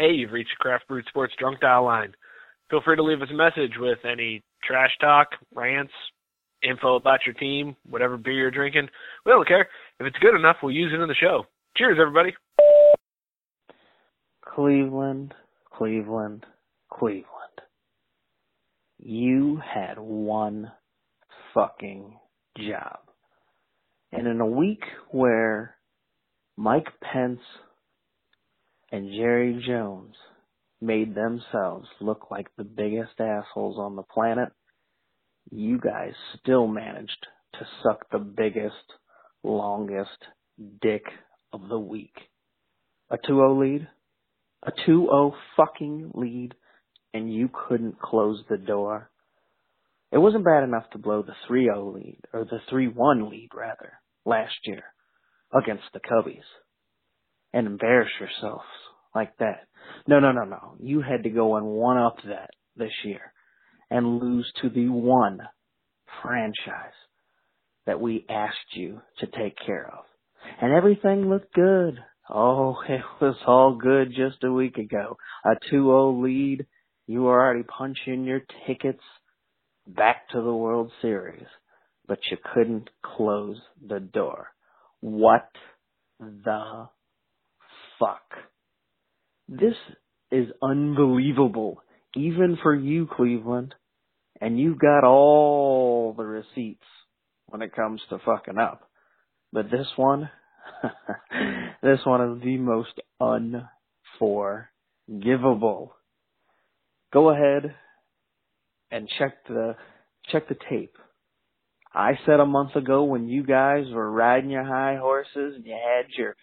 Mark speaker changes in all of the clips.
Speaker 1: Hey, you've reached the Craft Brewed Sports Drunk Dial line. Feel free to leave us a message with any trash talk, rants, info about your team, whatever beer you're drinking. We don't care. If it's good enough, we'll use it in the show. Cheers, everybody.
Speaker 2: Cleveland, Cleveland, Cleveland. You had one fucking job. And in a week where Mike Pence and Jerry Jones made themselves look like the biggest assholes on the planet, you guys still managed to suck the biggest, longest dick of the week. A 2-0 lead? A 2-0 fucking lead and you couldn't close the door. It wasn't bad enough to blow the 3-0 lead, or the 3-1 lead rather, last year against the Cubbies and embarrass yourselves like that. No, no, no, no. You had to go and one up that this year and lose to the one franchise that we asked you to take care of. And everything looked good. Oh, it was all good just a week ago. A 2-0 lead. You were already punching your tickets back to the World Series, but you couldn't close the door. What the fuck? This is unbelievable, even for you, Cleveland. And you've got all the receipts when it comes to fucking up. But this one, this one is the most unforgivable. Go ahead and check the check the tape. I said a month ago when you guys were riding your high horses and you had your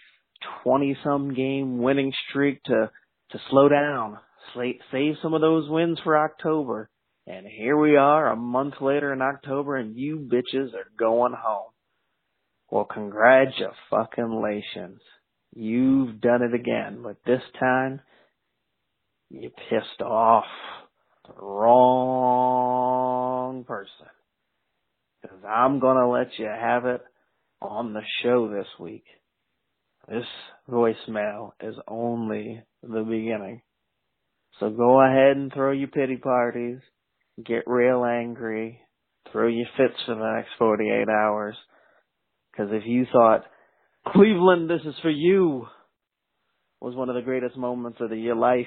Speaker 2: 20 some game winning streak to to slow down, save some of those wins for October. And here we are a month later in October and you bitches are going home. Well, congratulations. You've done it again, but this time you pissed off the wrong person. Cause I'm gonna let you have it on the show this week. This voicemail is only the beginning. So go ahead and throw your pity parties, get real angry, throw your fits for the next 48 hours. Cause if you thought, Cleveland, this is for you, was one of the greatest moments of the, your life,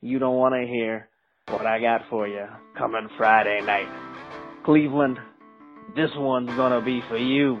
Speaker 2: you don't want to hear what I got for you coming Friday night. Cleveland, this one's gonna be for you.